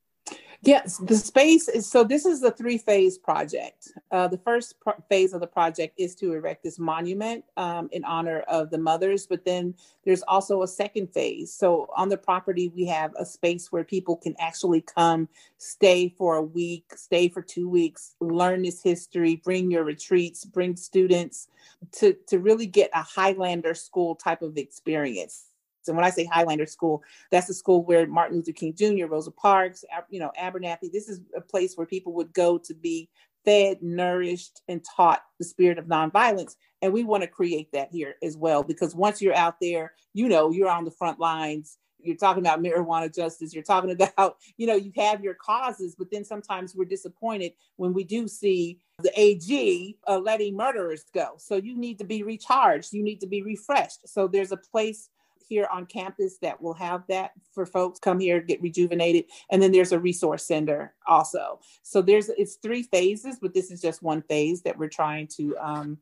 Yes, the space is so. This is a three phase project. Uh, the first phase of the project is to erect this monument um, in honor of the mothers, but then there's also a second phase. So on the property, we have a space where people can actually come, stay for a week, stay for two weeks, learn this history, bring your retreats, bring students to, to really get a Highlander school type of experience and when I say Highlander School, that's the school where Martin Luther King Jr., Rosa Parks, you know, Abernathy, this is a place where people would go to be fed, nourished, and taught the spirit of nonviolence. And we want to create that here as well, because once you're out there, you know, you're on the front lines. You're talking about marijuana justice. You're talking about, you know, you have your causes, but then sometimes we're disappointed when we do see the AG uh, letting murderers go. So you need to be recharged. You need to be refreshed. So there's a place here on campus that will have that for folks come here get rejuvenated. And then there's a resource center also. So there's it's three phases but this is just one phase that we're trying to um,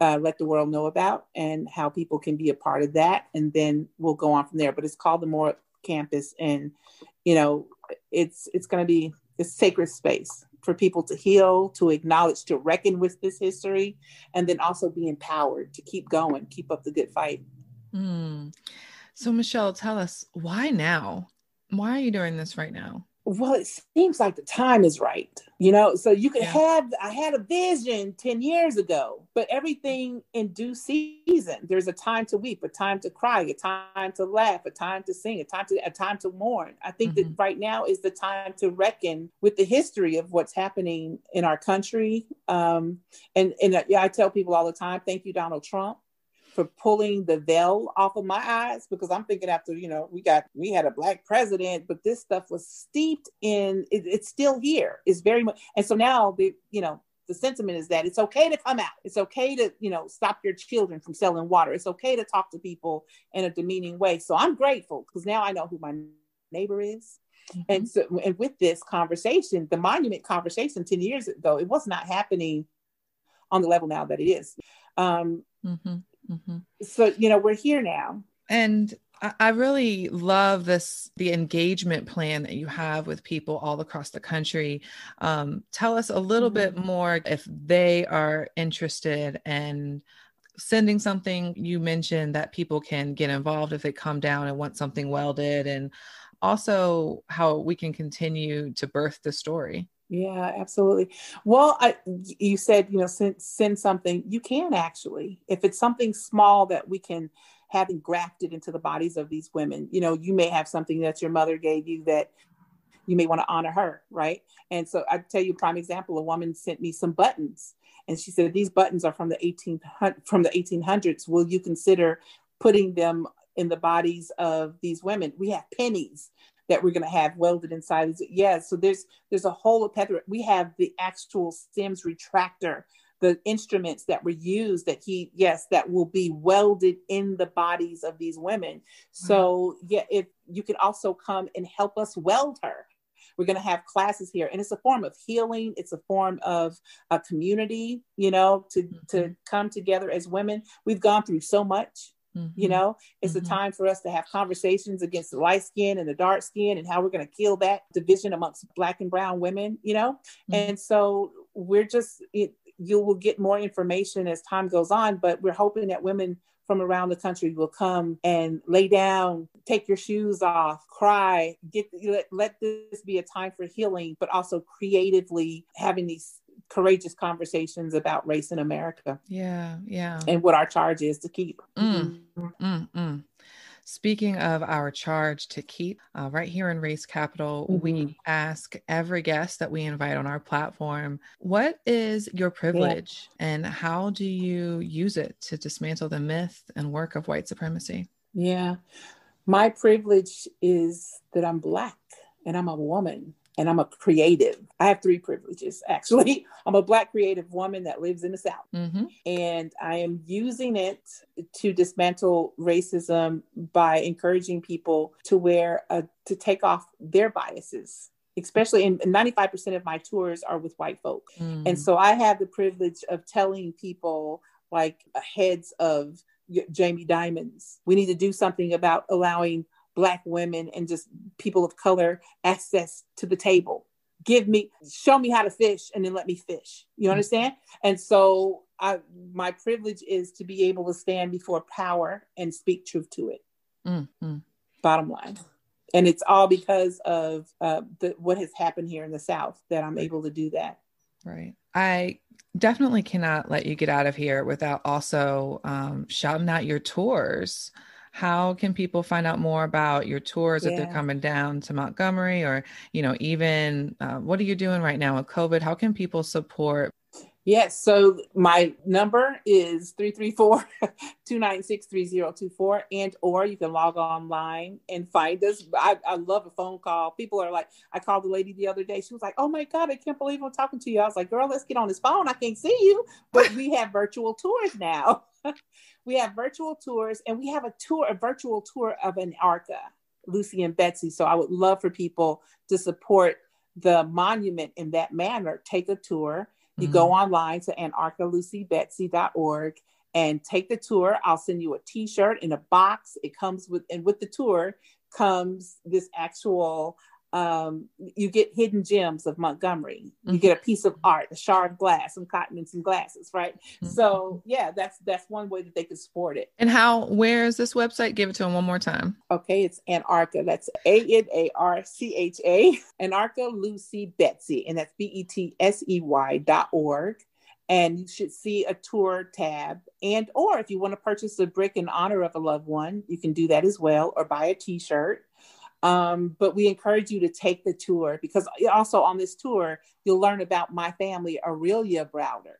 uh, let the world know about and how people can be a part of that. And then we'll go on from there but it's called the more campus. And you know it's it's going to be a sacred space for people to heal, to acknowledge, to reckon with this history, and then also be empowered to keep going, keep up the good fight. Mm. So, Michelle, tell us why now? Why are you doing this right now? Well, it seems like the time is right. You know, so you could yeah. have, I had a vision 10 years ago, but everything in due season. There's a time to weep, a time to cry, a time to laugh, a time to sing, a time to, a time to mourn. I think mm-hmm. that right now is the time to reckon with the history of what's happening in our country. Um, and, and uh, yeah, I tell people all the time, thank you, Donald Trump for pulling the veil off of my eyes because I'm thinking after, you know, we got, we had a black president, but this stuff was steeped in, it, it's still here. It's very much, and so now the, you know, the sentiment is that it's okay to come out. It's okay to, you know, stop your children from selling water. It's okay to talk to people in a demeaning way. So I'm grateful because now I know who my neighbor is. Mm-hmm. And so, and with this conversation, the monument conversation 10 years ago, it was not happening on the level now that it is. Um, mm-hmm. Mm-hmm. So, you know, we're here now. And I really love this the engagement plan that you have with people all across the country. Um, tell us a little mm-hmm. bit more if they are interested in sending something. You mentioned that people can get involved if they come down and want something welded, and also how we can continue to birth the story. Yeah, absolutely. Well, I, you said, you know, send, send something. You can actually, if it's something small that we can have grafted into the bodies of these women. You know, you may have something that your mother gave you that you may want to honor her, right? And so I tell you a prime example. A woman sent me some buttons, and she said these buttons are from the 18 from the 1800s. Will you consider putting them in the bodies of these women? We have pennies that we're going to have welded inside. Yeah, so there's there's a whole plethora. We have the actual Sims retractor the instruments that were used that he yes that will be welded in the bodies of these women so yeah if you can also come and help us weld her we're going to have classes here and it's a form of healing it's a form of a community you know to mm-hmm. to come together as women we've gone through so much Mm-hmm. You know, it's mm-hmm. a time for us to have conversations against the light skin and the dark skin and how we're going to kill that division amongst black and brown women, you know? Mm-hmm. And so we're just, it, you will get more information as time goes on, but we're hoping that women from around the country will come and lay down, take your shoes off, cry, get let, let this be a time for healing, but also creatively having these courageous conversations about race in America. Yeah, yeah. And what our charge is to keep. Mm, mm, mm. Speaking of our charge to keep, uh, right here in Race Capital, mm-hmm. we ask every guest that we invite on our platform, what is your privilege yeah. and how do you use it to dismantle the myth and work of white supremacy? Yeah. My privilege is that I'm Black and I'm a woman and I'm a creative. I have three privileges actually. I'm a Black creative woman that lives in the South, mm-hmm. and I am using it to dismantle racism by encouraging people to wear a, to take off their biases. Especially in 95% of my tours are with white folk. Mm. And so I have the privilege of telling people, like heads of Jamie Dimons, we need to do something about allowing black women and just people of color access to the table. Give me show me how to fish and then let me fish. You mm-hmm. understand? And so I, my privilege is to be able to stand before power and speak truth to it. Mm-hmm. bottom line. And it's all because of uh, the, what has happened here in the south that i'm able to do that. Right. I definitely cannot let you get out of here without also um, shouting out your tours how can people find out more about your tours yeah. if they're coming down to Montgomery or, you know, even uh, what are you doing right now with COVID? How can people support? Yes, so my number is 334-296-3024 and or you can log online and find us. I, I love a phone call. People are like, I called the lady the other day. She was like, oh my God, I can't believe I'm talking to you. I was like, girl, let's get on this phone. I can't see you. But we have virtual tours now. we have virtual tours and we have a tour, a virtual tour of Anarcha, Lucy and Betsy. So I would love for people to support the monument in that manner. Take a tour. You mm-hmm. go online to anarchalucybetsy.org and take the tour. I'll send you a t-shirt in a box. It comes with and with the tour comes this actual um, you get hidden gems of Montgomery. You mm-hmm. get a piece of art, a shard of glass, some cotton and some glasses, right? Mm-hmm. So yeah, that's that's one way that they could support it. And how? Where is this website? Give it to them one more time. Okay, it's Anarcha. That's A N A R C H A. Anarcha Lucy Betsy, and that's B E T S E Y dot org. And you should see a tour tab. And or if you want to purchase a brick in honor of a loved one, you can do that as well, or buy a T-shirt. Um, but we encourage you to take the tour because also on this tour, you'll learn about my family, Aurelia Browder,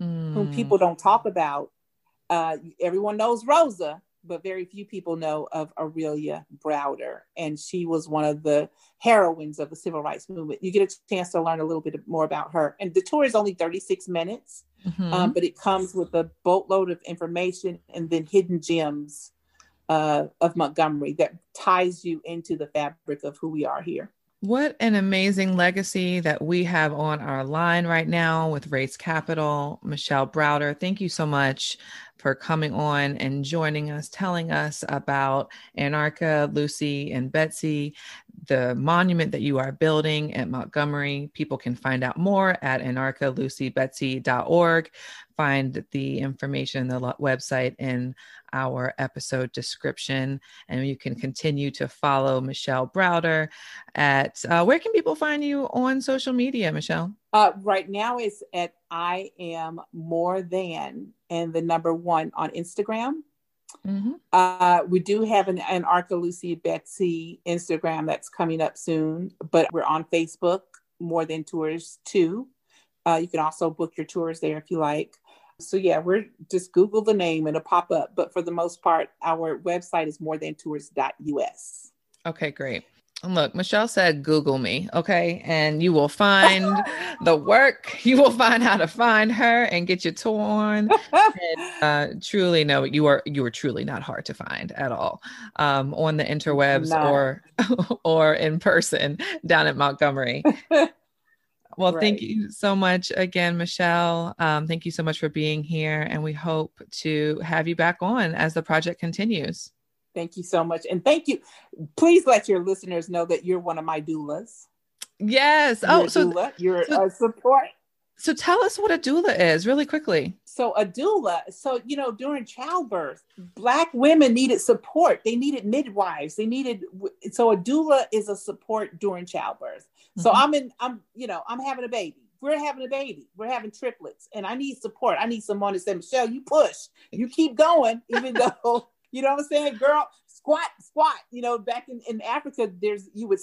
mm. whom people don't talk about. Uh, everyone knows Rosa, but very few people know of Aurelia Browder. And she was one of the heroines of the civil rights movement. You get a chance to learn a little bit more about her. And the tour is only 36 minutes, mm-hmm. um, but it comes with a boatload of information and then hidden gems uh, of Montgomery that ties you into the fabric of who we are here. What an amazing legacy that we have on our line right now with Race Capital. Michelle Browder, thank you so much for coming on and joining us, telling us about Anarcha, Lucy, and Betsy, the monument that you are building at Montgomery. People can find out more at anarchalucybetsy.org. Find the information, the website in our episode description. And you can continue to follow Michelle Browder at uh, where can people find you on social media, Michelle? Uh, right now is at I am more than and the number one on Instagram. Mm-hmm. Uh, we do have an, Anarcha Lucy Betsy Instagram that's coming up soon, but we're on Facebook, More Than Tours too. Uh, you can also book your tours there if you like. So yeah, we're just Google the name and it'll pop up. But for the most part, our website is more than tours.us. Okay, great. And look, Michelle said, Google me, okay? And you will find the work. You will find how to find her and get your tour on. and, uh, truly, no, you are you are truly not hard to find at all um, on the interwebs no. or or in person down at Montgomery. Well, right. thank you so much again, Michelle. Um, thank you so much for being here, and we hope to have you back on as the project continues. Thank you so much. And thank you. Please let your listeners know that you're one of my doulas. Yes. You're oh, so doula. you're so, a support. So tell us what a doula is really quickly. So a doula, so you know, during childbirth, black women needed support. They needed midwives. They needed so a doula is a support during childbirth. Mm-hmm. So I'm in, I'm, you know, I'm having a baby. We're having a baby. We're having triplets. And I need support. I need someone to say, Michelle, you push. You keep going, even though you know what I'm saying? Girl, squat, squat. You know, back in, in Africa, there's you would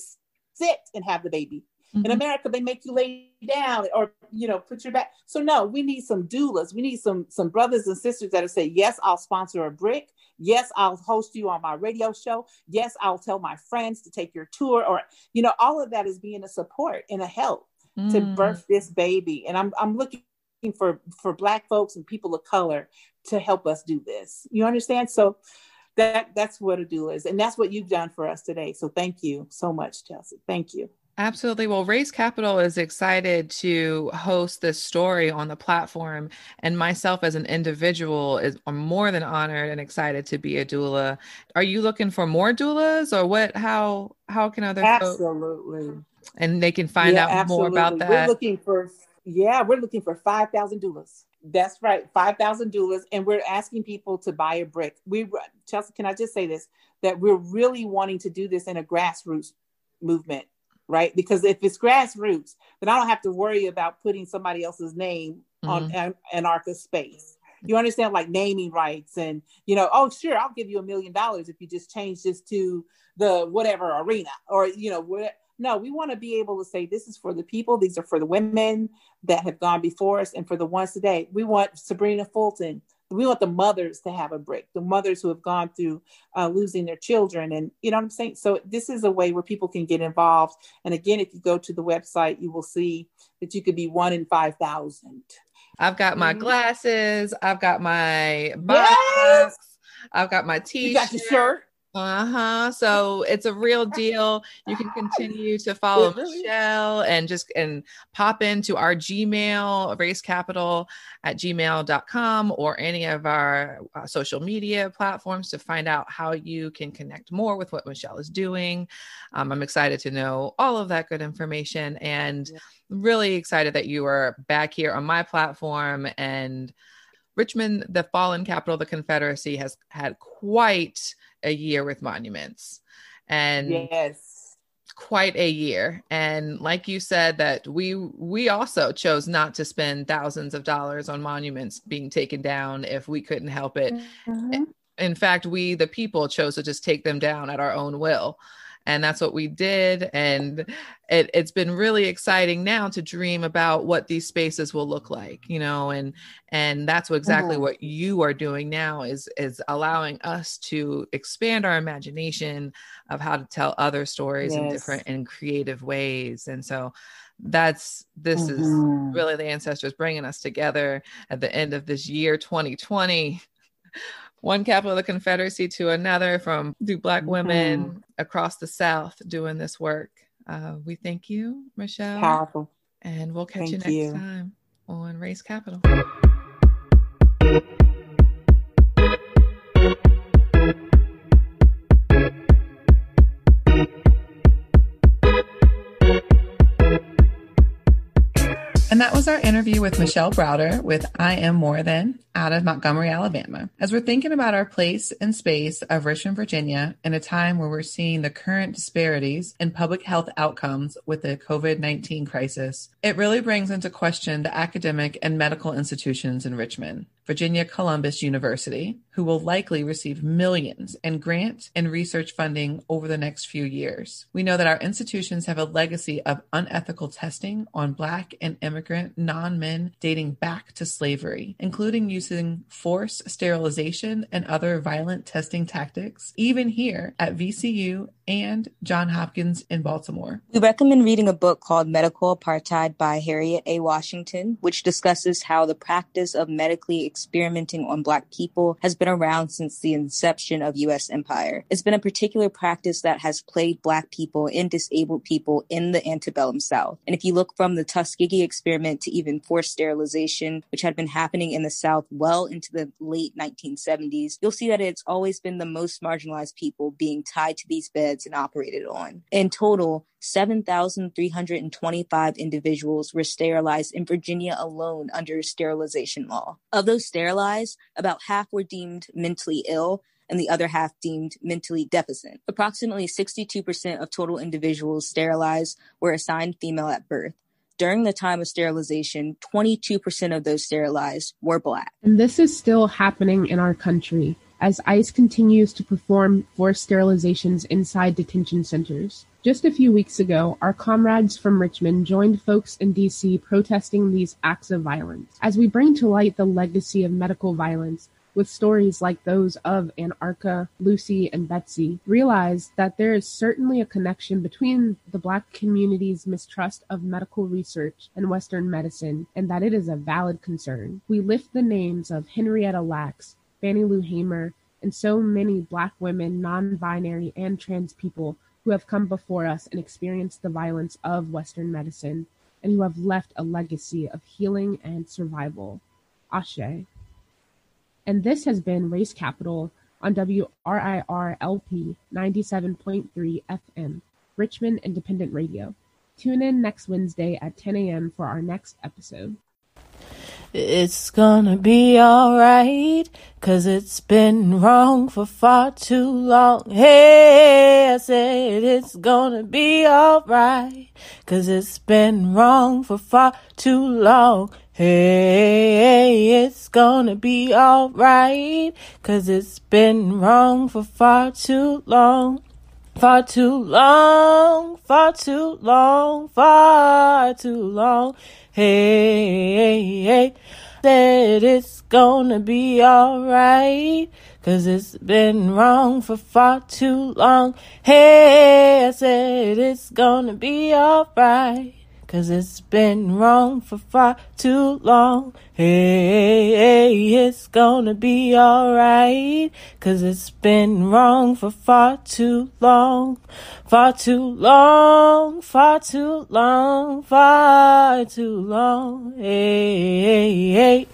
sit and have the baby. Mm-hmm. In America, they make you lay down or you know put your back. So no, we need some doulas. We need some some brothers and sisters that will say, yes, I'll sponsor a brick. Yes, I'll host you on my radio show. Yes, I'll tell my friends to take your tour. Or you know, all of that is being a support and a help mm. to birth this baby. And I'm I'm looking for for black folks and people of color to help us do this. You understand? So that that's what a doula is, and that's what you've done for us today. So thank you so much, Chelsea. Thank you. Absolutely. Well, Race Capital is excited to host this story on the platform, and myself as an individual is I'm more than honored and excited to be a doula. Are you looking for more doulas, or what? How how can other absolutely folks, and they can find yeah, out absolutely. more about that? We're looking for yeah, we're looking for five thousand doulas. That's right, 5,000 doulas. And we're asking people to buy a brick. We, Chelsea, can I just say this? That we're really wanting to do this in a grassroots movement, right? Because if it's grassroots, then I don't have to worry about putting somebody else's name mm-hmm. on an, Anarcha space. You understand, like naming rights and, you know, oh, sure, I'll give you a million dollars if you just change this to the whatever arena or, you know, whatever no, we want to be able to say this is for the people, these are for the women that have gone before us, and for the ones today. We want Sabrina Fulton. We want the mothers to have a break, the mothers who have gone through uh, losing their children. And you know what I'm saying? So, this is a way where people can get involved. And again, if you go to the website, you will see that you could be one in 5,000. I've got my mm-hmm. glasses, I've got my box, yes! I've got my t shirt. You got your shirt. Uh-huh. So it's a real deal. You can continue to follow Michelle and just and pop into our Gmail, race capital at gmail.com or any of our uh, social media platforms to find out how you can connect more with what Michelle is doing. Um, I'm excited to know all of that good information and yeah. really excited that you are back here on my platform and Richmond, the fallen capital of the Confederacy, has had quite a year with monuments. And yes, quite a year. And like you said, that we we also chose not to spend thousands of dollars on monuments being taken down if we couldn't help it. Mm-hmm. In fact, we the people chose to just take them down at our own will and that's what we did and it, has been really exciting now to dream about what these spaces will look like you know and and that's what exactly mm-hmm. what you are doing now is is allowing us to expand our imagination of how to tell other stories yes. in different and creative ways and so that's this mm-hmm. is really the ancestors bringing us together at the end of this year 2020 one capital of the Confederacy to another from do Black women mm-hmm. across the South doing this work. Uh, we thank you, Michelle. Powerful. And we'll catch thank you next you. time on Race Capital. And that was our interview with Michelle Browder with I Am More Than out of Montgomery, Alabama. As we're thinking about our place and space of Richmond, Virginia, in a time where we're seeing the current disparities in public health outcomes with the COVID 19 crisis, it really brings into question the academic and medical institutions in Richmond. Virginia Commonwealth University, who will likely receive millions in grant and research funding over the next few years. We know that our institutions have a legacy of unethical testing on Black and immigrant non men dating back to slavery, including using forced sterilization and other violent testing tactics, even here at VCU and John Hopkins in Baltimore. We recommend reading a book called Medical Apartheid by Harriet A. Washington, which discusses how the practice of medically experimenting on Black people has been around since the inception of U.S. empire. It's been a particular practice that has plagued Black people and disabled people in the antebellum South. And if you look from the Tuskegee experiment to even forced sterilization, which had been happening in the South well into the late 1970s, you'll see that it's always been the most marginalized people being tied to these beds and operated on. In total, 7,325 individuals were sterilized in Virginia alone under sterilization law. Of those sterilized, about half were deemed mentally ill and the other half deemed mentally deficient. Approximately 62% of total individuals sterilized were assigned female at birth. During the time of sterilization, 22% of those sterilized were Black. And this is still happening in our country as ICE continues to perform forced sterilizations inside detention centers. Just a few weeks ago, our comrades from Richmond joined folks in DC protesting these acts of violence. As we bring to light the legacy of medical violence, with stories like those of Anarcha, Lucy, and Betsy, realize that there is certainly a connection between the Black community's mistrust of medical research and Western medicine, and that it is a valid concern. We lift the names of Henrietta Lacks, Fannie Lou Hamer, and so many Black women, non binary, and trans people who have come before us and experienced the violence of Western medicine and who have left a legacy of healing and survival. Ashe. And this has been Race Capital on WRIR-LP 97.3 FM, Richmond Independent Radio. Tune in next Wednesday at 10 a.m. for our next episode. It's gonna be alright, cause it's been wrong for far too long. Hey, I said it's gonna be alright, cause it's been wrong for far too long. Hey, it's gonna be alright, cause it's been wrong for far too long. Far too long, far too long, far too long. Hey, hey, hey, said it's gonna be alright. Cause it's been wrong for far too long. Hey, I said it's gonna be alright. Cause it's been wrong for far too long. Hey, hey, it's gonna be alright. Cause it's been wrong for far too long. Far too long, far too long, far too long. Hey, hey, hey.